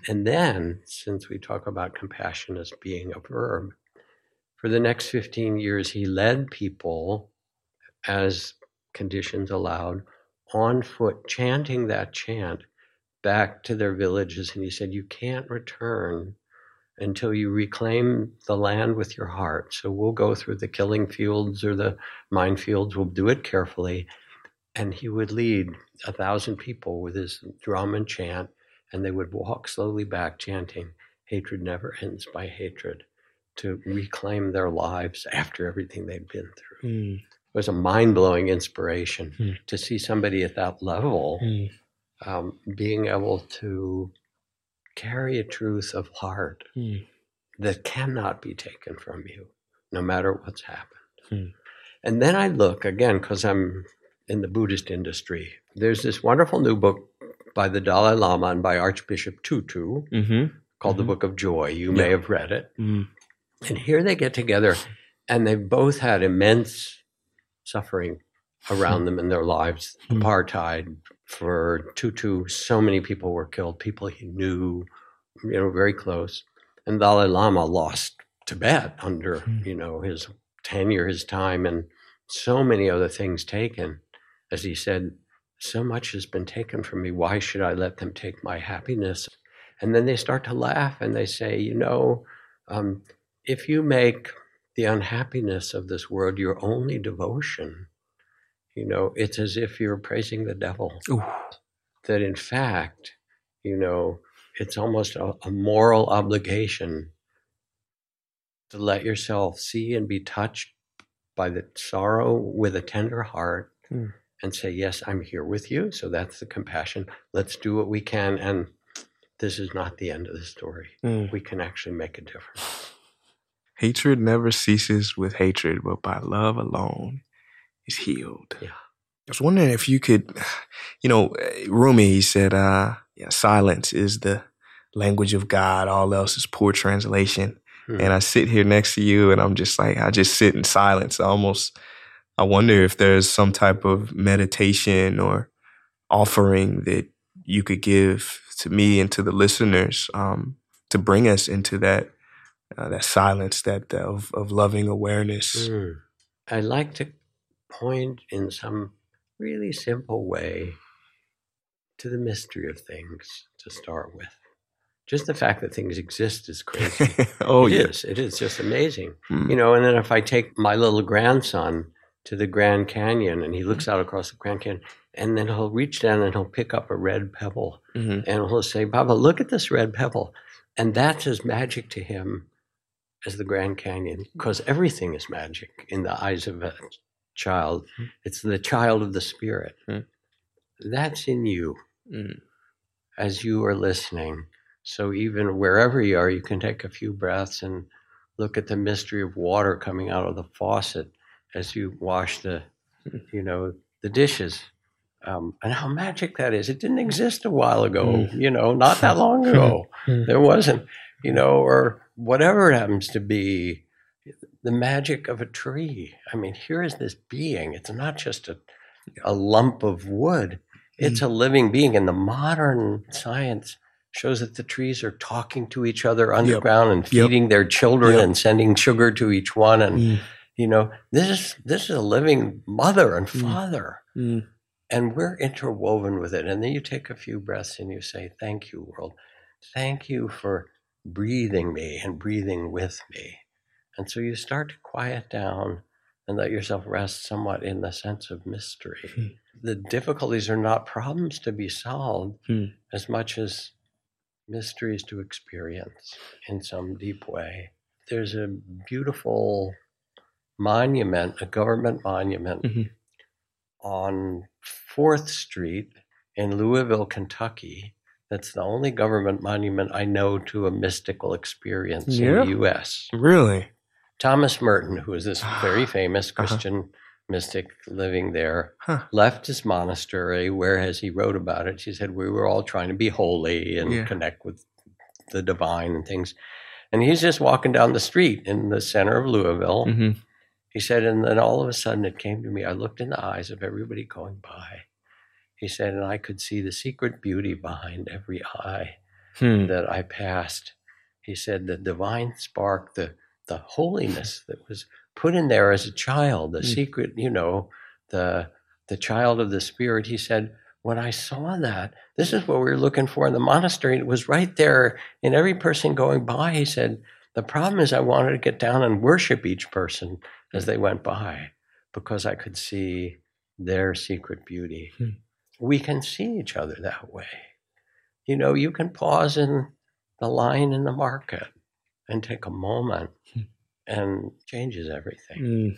And then, since we talk about compassion as being a verb, for the next 15 years, he led people as conditions allowed on foot, chanting that chant back to their villages. And he said, You can't return until you reclaim the land with your heart. So we'll go through the killing fields or the minefields, we'll do it carefully. And he would lead a thousand people with his drum and chant, and they would walk slowly back, chanting, Hatred never ends by hatred to reclaim their lives after everything they've been through. Mm. It was a mind blowing inspiration mm. to see somebody at that level mm. um, being able to carry a truth of heart hmm. that cannot be taken from you, no matter what's happened. Hmm. And then I look again, because I'm in the Buddhist industry, there's this wonderful new book by the Dalai Lama and by Archbishop Tutu mm-hmm. called mm-hmm. The Book of Joy. You yeah. may have read it. Mm. And here they get together, and they've both had immense suffering around them in their lives. Hmm. Apartheid for Tutu, so many people were killed, people he knew, you know, very close. And Dalai Lama lost Tibet under, hmm. you know, his tenure, his time, and so many other things taken. As he said, so much has been taken from me. Why should I let them take my happiness? And then they start to laugh and they say, you know, um, if you make the unhappiness of this world your only devotion, you know, it's as if you're praising the devil. Ooh. That in fact, you know, it's almost a, a, moral obligation to let yourself see and be touched by the sorrow with a tender heart mm. and say, Yes, I'm here with you. So that's the compassion. Let's do what we can. And this is not the end of the story. Mm. We can actually make a difference. Hatred never ceases with hatred, but by love alone is healed. Yeah. I was wondering if you could, you know, Rumi, he said, uh, yeah, silence is the language of God. All else is poor translation. Hmm. And I sit here next to you and I'm just like, I just sit in silence. I almost, I wonder if there's some type of meditation or offering that you could give to me and to the listeners um, to bring us into that uh, that silence, that uh, of of loving awareness. Mm. I like to point in some really simple way to the mystery of things to start with. Just the fact that things exist is crazy. oh, it yeah. is. It is just amazing. Mm. You know, and then if I take my little grandson to the Grand Canyon and he looks out across the Grand Canyon, and then he'll reach down and he'll pick up a red pebble mm-hmm. and he'll say, Baba, look at this red pebble. And that's as magic to him as the Grand Canyon because everything is magic in the eyes of a child. Mm. It's the child of the spirit. Mm. That's in you mm. as you are listening. So even wherever you are, you can take a few breaths and look at the mystery of water coming out of the faucet as you wash the, you know, the dishes. Um, and how magic that is. It didn't exist a while ago, you know, not that long ago. There wasn't, you know, or whatever it happens to be, the magic of a tree. I mean, here is this being. It's not just a, a lump of wood, it's Mm. a living being. And the modern science shows that the trees are talking to each other underground and Yep. feeding their children Yep. and sending sugar to each one. And, Mm. you know, this is, this is a living mother and Mm. father Mm. and we're interwoven with it. And then you take a few breaths and you say, Thank you, world. Thank you for breathing me and breathing with me. And so you start to quiet down and let yourself rest somewhat in the sense of mystery. Hmm. The difficulties are not problems to be solved Hmm. as much as mysteries to experience in some deep way. There's a beautiful monument, a government monument Mhm. on 4th Street in Louisville, Kentucky. That's the only government monument I know to a mystical experience in the US. Really? Thomas Merton, who is this very famous Uh-huh. Christian mystic living there, Huh. left his monastery, where as he wrote about it, he said, We were all trying to be holy and Yeah. connect with the divine and things. And he's just walking down the street in the center of Louisville. hmm He said, and then all of a sudden it came to me. I looked in the eyes of everybody going by. He said, and I could see the secret beauty behind every eye Hmm. that I passed. He said, the divine spark, the the holiness that was put in there as a child, the Mm. secret, you know, the the child of the spirit. He said, when I saw that, this is what we were looking for in the monastery. It was right there in every person going by. He said, the problem is I wanted to get down and worship each person as they went by because I could see their secret beauty. Hmm. We can see each other that way. You know, you can pause in the line in the market and take a moment Hmm. and changes everything. Mm.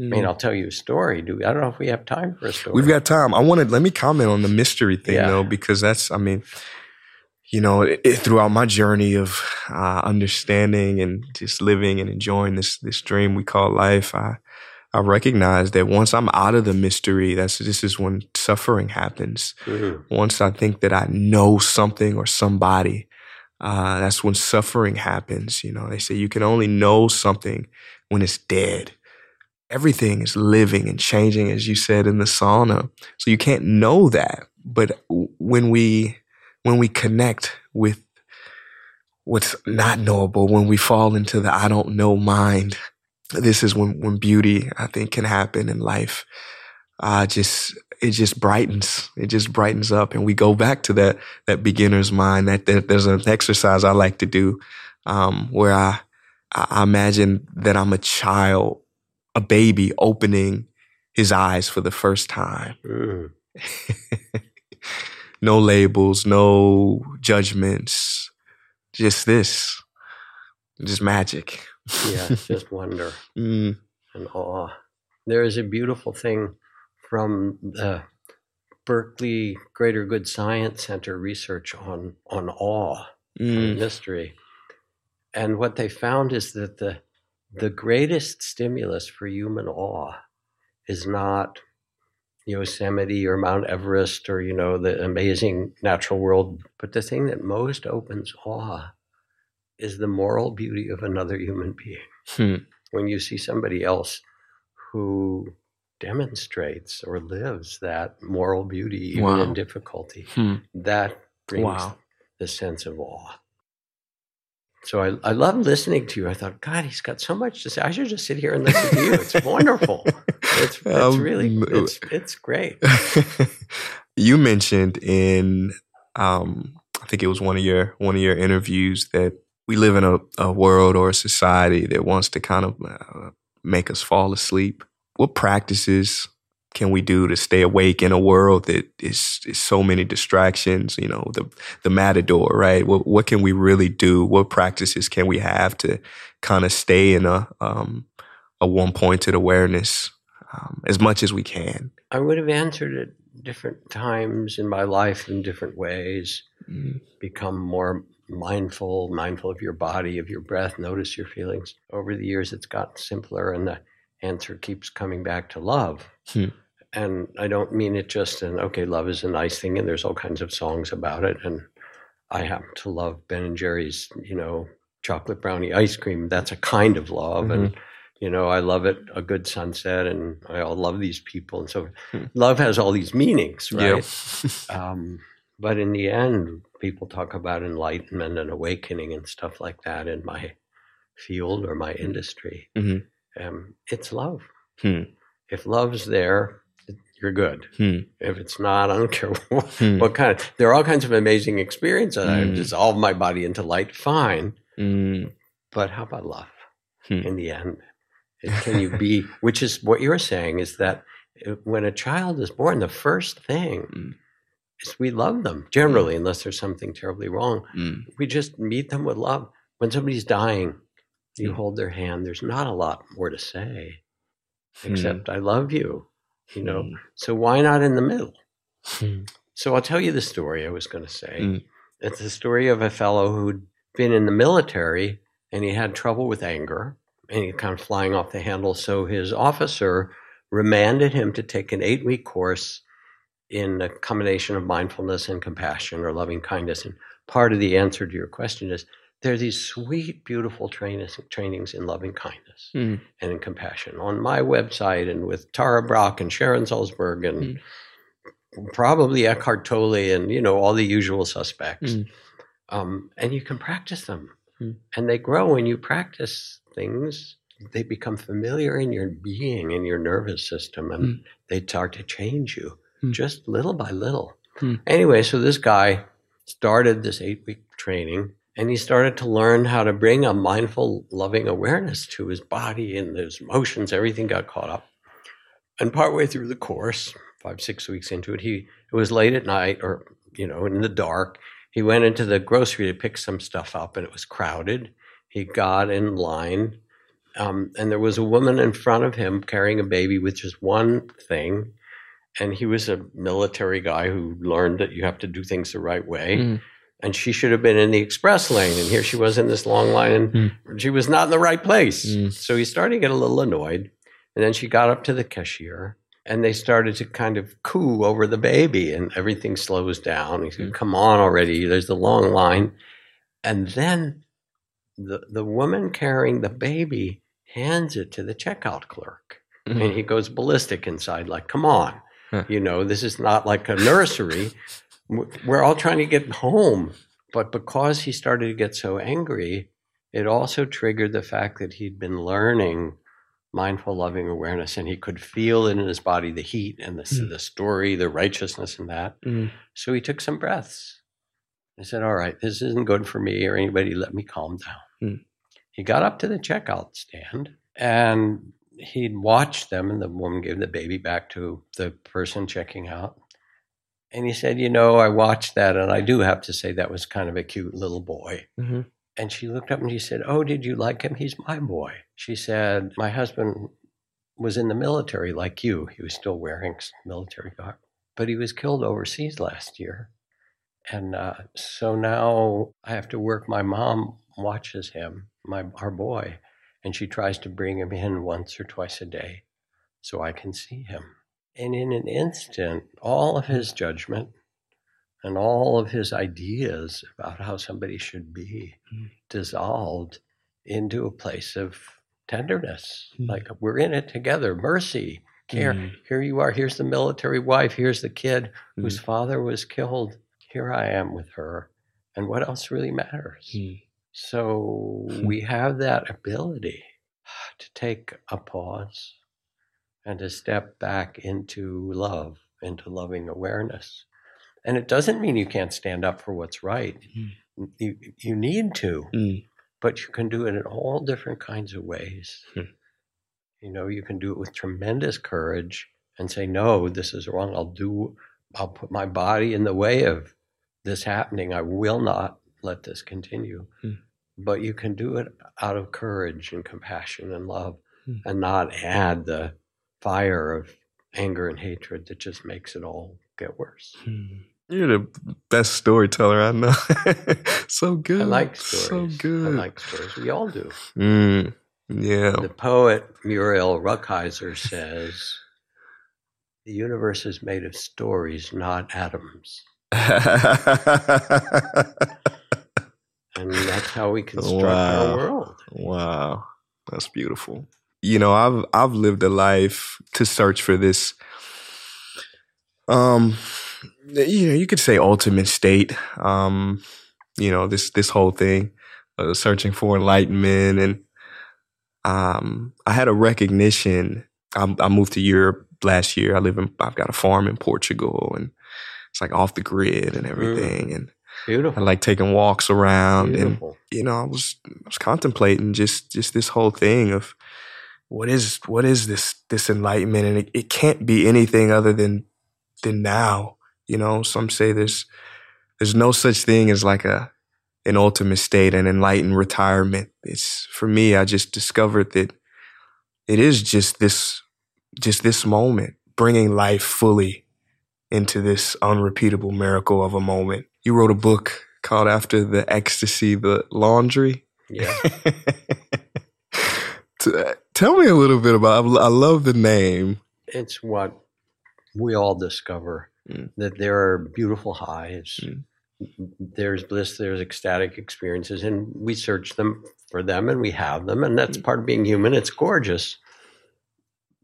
I mean, I'll tell you a story. Do we, I don't know if we have time for a story. We've got time. I want to let me comment on the mystery thing Yeah. though, because that's, I mean, you know, it, it- throughout my journey of uh, understanding and just living and enjoying this this dream we call life, I I recognize that once I'm out of the mystery, that's this is when suffering happens. Mm. Once I think that I know something or somebody, uh, that's when suffering happens. You know, they say you can only know something when it's dead. Everything is living and changing, as you said in the sauna. So you can't know that. But when we when we connect with what's not knowable, when we fall into the I don't know mind, this is when when beauty I think can happen in life. Uh, just it just brightens. It just brightens up, and we go back to that that beginner's mind. That, that there's an exercise I like to do um, where I I imagine that I'm a child, a baby opening his eyes for the first time. Mm. no labels, no judgments, just this, just magic. Yeah, just wonder Mm, and awe. There is a beautiful thing from the Berkeley Greater Good Science Center research on on awe and mm, mystery. And what they found is that the the greatest stimulus for human awe is not Yosemite or Mount Everest or you know the amazing natural world, but the thing that most opens awe is the moral beauty of another human being. hmm, When you see somebody else who demonstrates or lives that moral beauty even Wow. in difficulty, hmm. that brings Wow. the sense of awe. So I, I love listening to you. I thought, God, he's got so much to say. I should just sit here and listen to you. It's wonderful. It's, it's Um, really, it's, it's great. you mentioned in um, I think it was one of your one of your interviews that we live in a, a world or a society that wants to kind of uh, make us fall asleep. What practices can we do to stay awake in a world that is, is so many distractions? You know, the the matador, right? What what can we really do? What practices can we have to kind of stay in a um, a one pointed awareness um, as much as we can? I would have answered at different times in my life in different ways, Mm, become more mindful, mindful of your body, of your breath, notice your feelings. Over the years, it's gotten simpler, and the answer keeps coming back to love. Hmm. And I don't mean it just in, okay, love is a nice thing, and there's all kinds of songs about it. And I happen to love Ben and Jerry's, you know, chocolate brownie ice cream. That's a kind of love. And, you know, I love it, a good sunset, and I all love these people. And so Hmm. love has all these meanings, Yeah. right? um, but in the end, people talk about enlightenment and awakening and stuff like that in my field or my industry. Mhm. Um, it's love. Hmm. If love's there, you're good. Hmm. If it's not, I don't care what, Hmm. what kind of. There are all kinds of amazing experiences. I Mm. dissolve my body into light, fine. Mm. But how about love? Hmm. In the end, It- can you be? Which is what you're saying is that uh, when a child is born, the first thing is we love them generally, unless there's something terribly wrong. We just meet them with love. When somebody's dying, you hold their hand. There's not a lot more to say Hmm. except "I love you." You know. Mm. So why not in the middle? Hmm. So I'll tell you the story I was going to say. It's the story of a fellow who'd been in the military and he had trouble with anger and he kind of flying off the handle. So his officer remanded him to take an eight week course in a combination of mindfulness and compassion or loving kindness. And part of the answer to your question is there are these sweet, beautiful trainings, trainings in loving kindness Mm. and in compassion on my website and with Tara Brach and Sharon Salzberg and probably Eckhart Tolle and you know all the usual suspects. Mm. Um, and you can practice them, Mm. and they grow when you practice things. They become familiar in your being, in your nervous system, and Mm. they start to change you Mm. just little by little. Mm. Anyway, so this guy started this eight week training and he started to learn how to bring a mindful, loving awareness to his body and his emotions. Everything got caught up. And partway through the course, five, six weeks into it, he it was late at night or, you know, in the dark. He went into the grocery to pick some stuff up and it was crowded. He got in line. Um, and there was a woman in front of him carrying a baby with just one thing. And he was a military guy who learned that you have to do things the right way. Mm. And she should have been in the express lane. And here she was in this long line, and she was not in the right place. Mm. So he started to get a little annoyed. And then she got up to the cashier and they started to kind of coo over the baby, and everything slows down. He said, Mm. Come on already. There's the long line. And then the, the woman carrying the baby hands it to the checkout clerk Mm. and he goes ballistic inside like come on Huh. you know this is not like a nursery we're all trying to get home but because he started to get so angry it also triggered the fact that he'd been learning mindful loving awareness and he could feel it in his body the heat and the, Mm. the story the righteousness and that Mm. so he took some breaths i said all right this isn't good for me or anybody let me calm down Mm. he got up to the checkout stand and he'd watched them and the woman gave the baby back to the person checking out and he said you know i watched that and i do have to say that was kind of a cute little boy. Mhm. and she looked up and she said oh did you like him? He's my boy. She said my husband was in the military like you. He was still wearing military garb but he was killed overseas last year. And uh, so now i have to work my mom watches him my our boy and she tries to bring him in once or twice a day so I can see him. And in an instant, all of his judgment and all of his ideas about how somebody should be Mm. dissolved into a place of tenderness. Mm. Like we're in it together, mercy, care. Mm. Here you are. Here's the military wife. Here's the kid whose Mm. father was killed. Here I am with her. And what else really matters? Mm. So Hmm. we have that ability to take a pause and to step back into love, into loving awareness. And it doesn't mean you can't stand up for what's right. You, you need to, Mm. but you can do it in all different kinds of ways. Hmm. You know, you can do it with tremendous courage and say, no, this is wrong. I'll do, I'll put my body in the way of this happening. I will not let this continue. Hmm. But you can do it out of courage and compassion and love Hmm. and not add the fire of anger and hatred that just makes it all get worse. Mm. You're the best storyteller I know. so good. I like stories. So good. I like stories. We all do. Mm, yeah. The poet Muriel Rukeyser says, "The universe is made of stories, not atoms." and that's how we construct Wow. our world. Wow, that's beautiful. You know, I've I've lived a life to search for this. Um, you know, you could say ultimate state. Um, you know, this this whole thing, uh, searching for enlightenment, and um, I had a recognition. I, I moved to Europe last year. I live in. I've got a farm in Portugal, and it's like off the grid and everything. And Beautiful. I like taking walks around and you know, I was I was contemplating just just this whole thing of what is what is this this enlightenment, and it, it can't be anything other than than now. You know, some say there's there's no such thing as like a an ultimate state, an enlightened retirement. It's for me. I just discovered that it is just this just this moment, bringing life fully into this unrepeatable miracle of a moment. You wrote a book called After the Ecstasy, the Laundry. Yeah. T- Tell me a little bit about. I love the name. it's what we all discover Mm. that there are beautiful highs Mm. there's bliss there's ecstatic experiences and we search them for them and we have them and that's Mm. part of being human it's gorgeous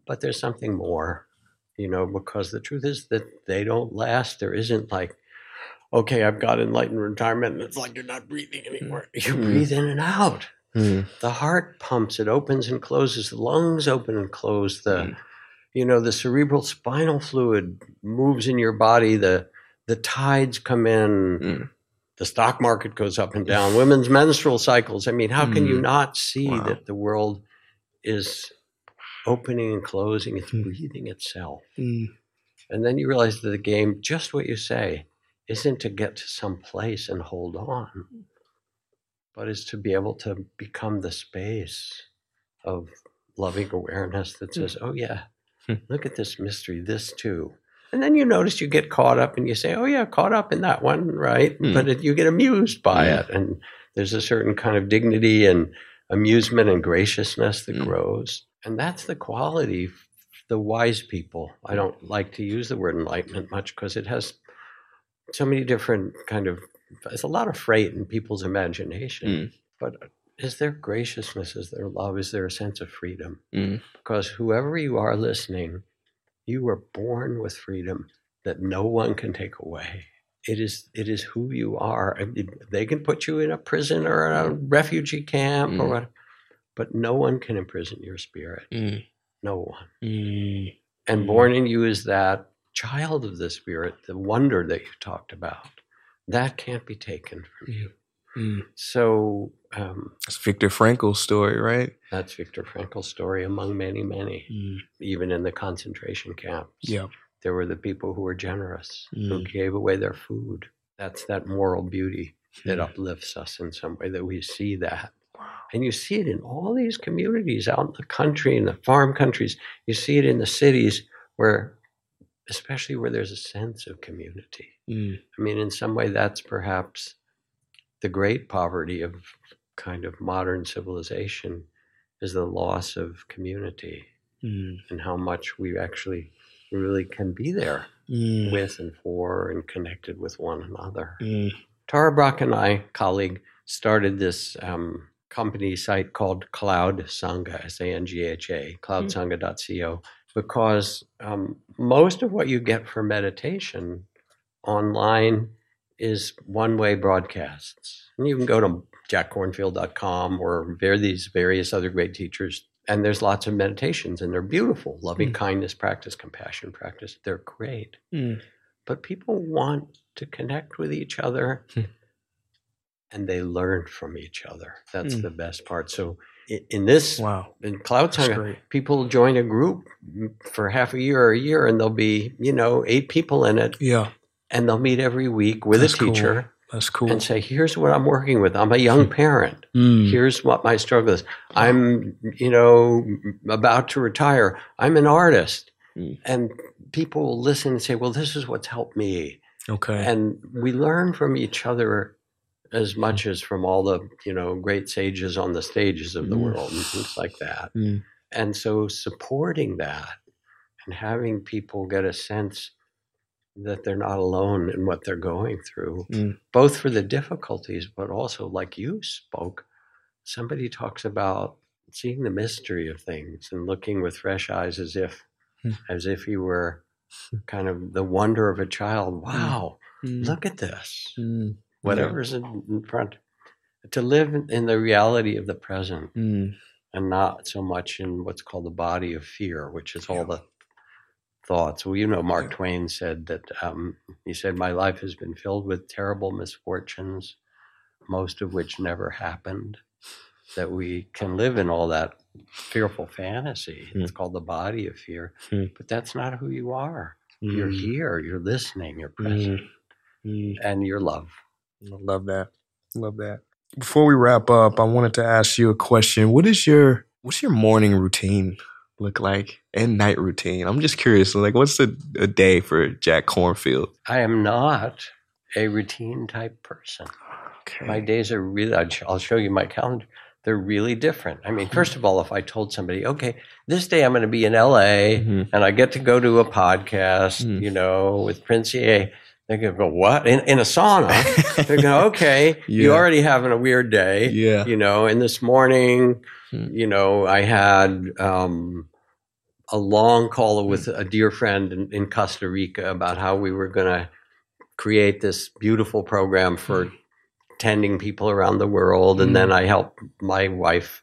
but there's something more you know because the truth is that they don't last there isn't like okay i've got enlightened retirement and it's like you're not breathing anymore you Mm. breathe in and out Mm. the heart pumps it opens and closes the lungs open and close the Mm. you know the cerebral spinal fluid moves in your body the the tides come in Mm. the stock market goes up and down women's menstrual cycles i mean how can you Mm. not see Wow. that the world is opening and closing it's Mm. breathing itself and then you realize that the game just what you say isn't to get to some place and hold on but is to be able to become the space of loving awareness that says oh yeah Hmm. look at this mystery this too and then you notice you get caught up and you say oh yeah caught up in that one right Hmm. but it, you get amused by Hmm. it and there's a certain kind of dignity and amusement and graciousness that Hmm. grows and that's the quality the wise people i don't like to use the word enlightenment much because it has so many different kind of there's a lot of freight in people's imagination Mm. but is there graciousness is there love is there a sense of freedom Mm. because whoever you are listening you were born with freedom that no one can take away it is it is who you are they can put you in a prison or a refugee camp or Mm. what but no one can imprison your spirit Mm. no one Mm. and Mm. born in you is that child of the spirit the wonder that you talked about that can't be taken from you Mm. so um, It's Viktor Frankl's story, right? that's viktor frankl's story among many many Mm. even in the concentration camps Yeah. there were the people who were generous who Mm. gave away their food that's that moral beauty that Mm. uplifts us in some way that we see that and you see it in all these communities out in the country in the farm countries you see it in the cities where especially where there's a sense of community Mm. i mean in some way that's perhaps the great poverty of kind of modern civilization is the loss of community Mm. and how much we actually really can be there Mm. with and for and connected with one another Mm. Tara Brach and I, colleague, started this um, company site called Cloud Sangha, S A N G H A, cloudsangha.co, because um, most of what you get for meditation online is one way broadcasts. And you can go to jackkornfield.com or there these various other great teachers. And there's lots of meditations, and they're beautiful. Loving Mm. kindness practice, compassion practice. They're great Mm. but people want to connect with each other Hmm. and they learn from each other that's Hmm. the best part so in this Wow. in cloud Sangha, people join a group for half a year or a year and there'll be you know eight people in it Yeah. And they'll meet every week with That's a cool. teacher That's cool. and say here's what i'm working with i'm a young parent Mm. here's what my struggle is i'm you know about to retire i'm an artist Mm. and people will listen and say well this is what's helped me Okay. and we learn from each other as much as from all the you know great sages on the stages of the Mm. world and things like that Mm. and so supporting that and having people get a sense that they're not alone in what they're going through Mm. both for the difficulties but also like you spoke somebody talks about seeing the mystery of things and looking with fresh eyes as if Mm. as if you were kind of the wonder of a child wow Mm. look at this Mm. whatever's in, in front to live in- the reality of the present Mm. and not so much in what's called the body of fear which is all the thoughts. Well you know mark twain said that um, he said my life has been filled with terrible misfortunes most of which never happened. That we can live in all that fearful fantasy. It's called the body of fear. Hmm. but that's not who you are. You're Mm. here. You're listening. You're present. Mm. and you're love. I love that. Love that. Before we wrap up, I wanted to ask you a question. What is your what's your morning routine look like and night routine? I'm just curious. Like, what's a, a day for Jack Kornfield? I am not a routine type person. Okay. My days are really, I'll show you my calendar. They're really different. I mean, first of all, if I told somebody, okay, this day I'm going to be in LA Mhm. and I get to go to a podcast, Mm. you know, with Prince Ea, to go, what? In, in a sauna? They're going, okay, you Yeah. already having a weird day. Yeah. You know, and this morning, Hmm. you know, I had um, a long call with a dear friend in, in Costa Rica about how we were going to create this beautiful program for tending people around the world. And then I helped my wife,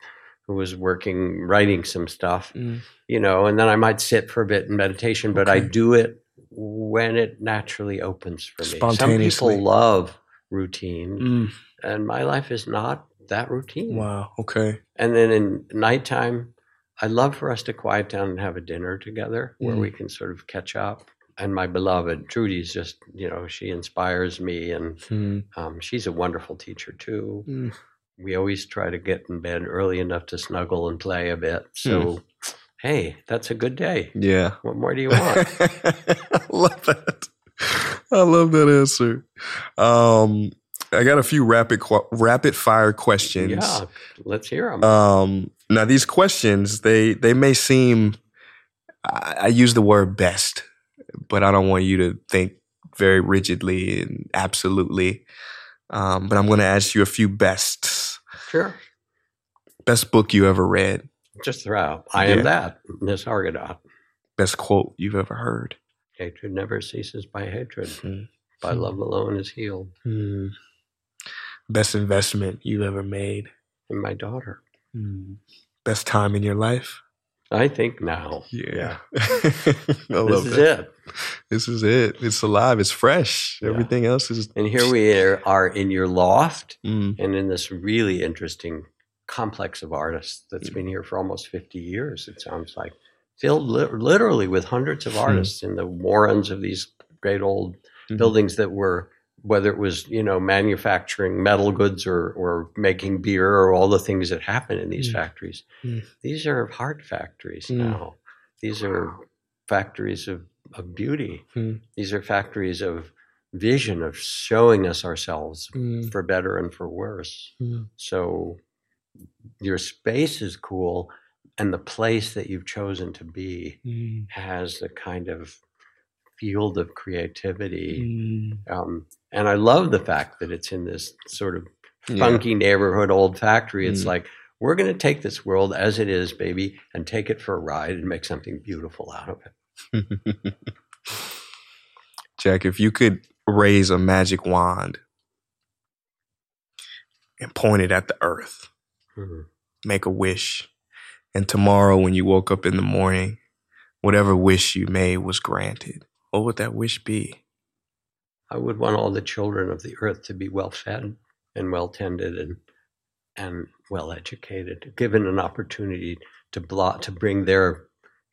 who was working, writing some stuff, Mm. you know, and then I might sit for a bit in meditation, but I do it when it naturally opens for me. Some people love routine, Mm. and my life is not that routine. Wow. Okay. And then in nighttime, I love for us to quiet down and have a dinner together where Mm. we can sort of catch up. And my beloved Trudy's just, you know, she inspires me, and Mm. um, she's a wonderful teacher too. Mm. We always try to get in bed early enough to snuggle and play a bit. So, Hmm. Hey, that's a good day. Yeah. What more do you want? I love that. I love that answer. Um, I got a few rapid rapid fire questions. yeah, let's hear them. Um, now these questions they they may seem I, I use the word best, but I don't want you to think very rigidly and absolutely. Um, but I'm going to ask you a few bests. sure. Best book you ever read. Just throw out. I Yeah. am that, Nisargadatta. Best quote you've ever heard. Hatred never ceases by hatred. Mhm. By love alone is healed. Hmm. Best investment you've ever made. And my daughter. Hmm. Best time in your life. I think now. Yeah, I This love is that. it. This is it. It's alive. It's fresh. Yeah. Everything else is. And here we are, are in your loft Mm, and in this really interesting complex of artists that's been here for almost 50 years, it sounds like. Filled li- literally with hundreds of Hmm. artists in the warrens of these great old Mhm. buildings that were, whether it was, you know, manufacturing metal goods or, or making beer or all the things that happen in these Mm. factories. Mm. These are hard factories Mm. now. These are factories of, of beauty. Mm. These are factories of vision, of showing us ourselves Mm. for better and for worse. So your space is cool, and the place that you've chosen to be Mm. has the kind of field of creativity. Mm. Um, and I love the fact that it's in this sort of Yeah. funky neighborhood old factory. It's Mm. like, we're going to take this world as it is, baby, and take it for a ride and make something beautiful out of it. Jack, if you could raise a magic wand and point it at the earth, Mhm. make a wish, and tomorrow when you woke up in the morning, whatever wish you made was granted, what would that wish be? I would want all the children of the earth to be well fed and well tended and and well educated, given an opportunity to blot to bring their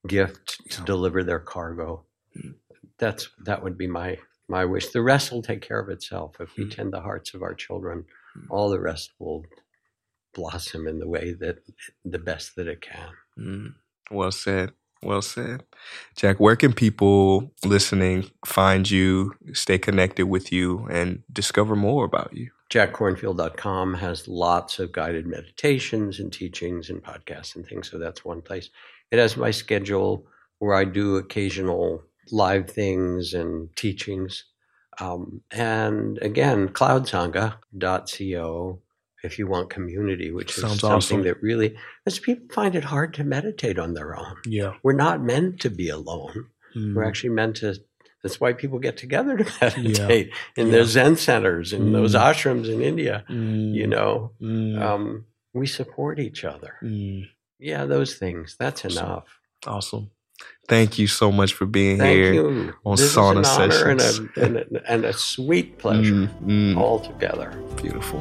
gift to Yeah. deliver their cargo. Mm. That's that would be my my wish. The rest will take care of itself if we Mm. tend the hearts of our children. Mm. All the rest will blossom in the way that the best that it can. Mm, well said. Well said. Jack, where can people listening find you, stay connected with you, and discover more about you? JackKornfield.com has lots of guided meditations and teachings and podcasts and things. So that's one place. It has my schedule where I do occasional live things and teachings. Um, and again, cloudsangha.co if you want community, which is Sounds something awesome. that really, because people find it hard to meditate on their own. Yeah. We're not meant to be alone. We're actually meant to. That's why people get together to meditate in Yeah. their Zen centers, in those Mm. ashrams in India. You know, Mm. um, we support each other. Mm. Yeah, those things. That's Awesome. enough. Awesome. Thank you so much for being Thank here. you. on this Sauna is an honor and a, and, a, and a sweet pleasure Mm, mm. altogether. Beautiful.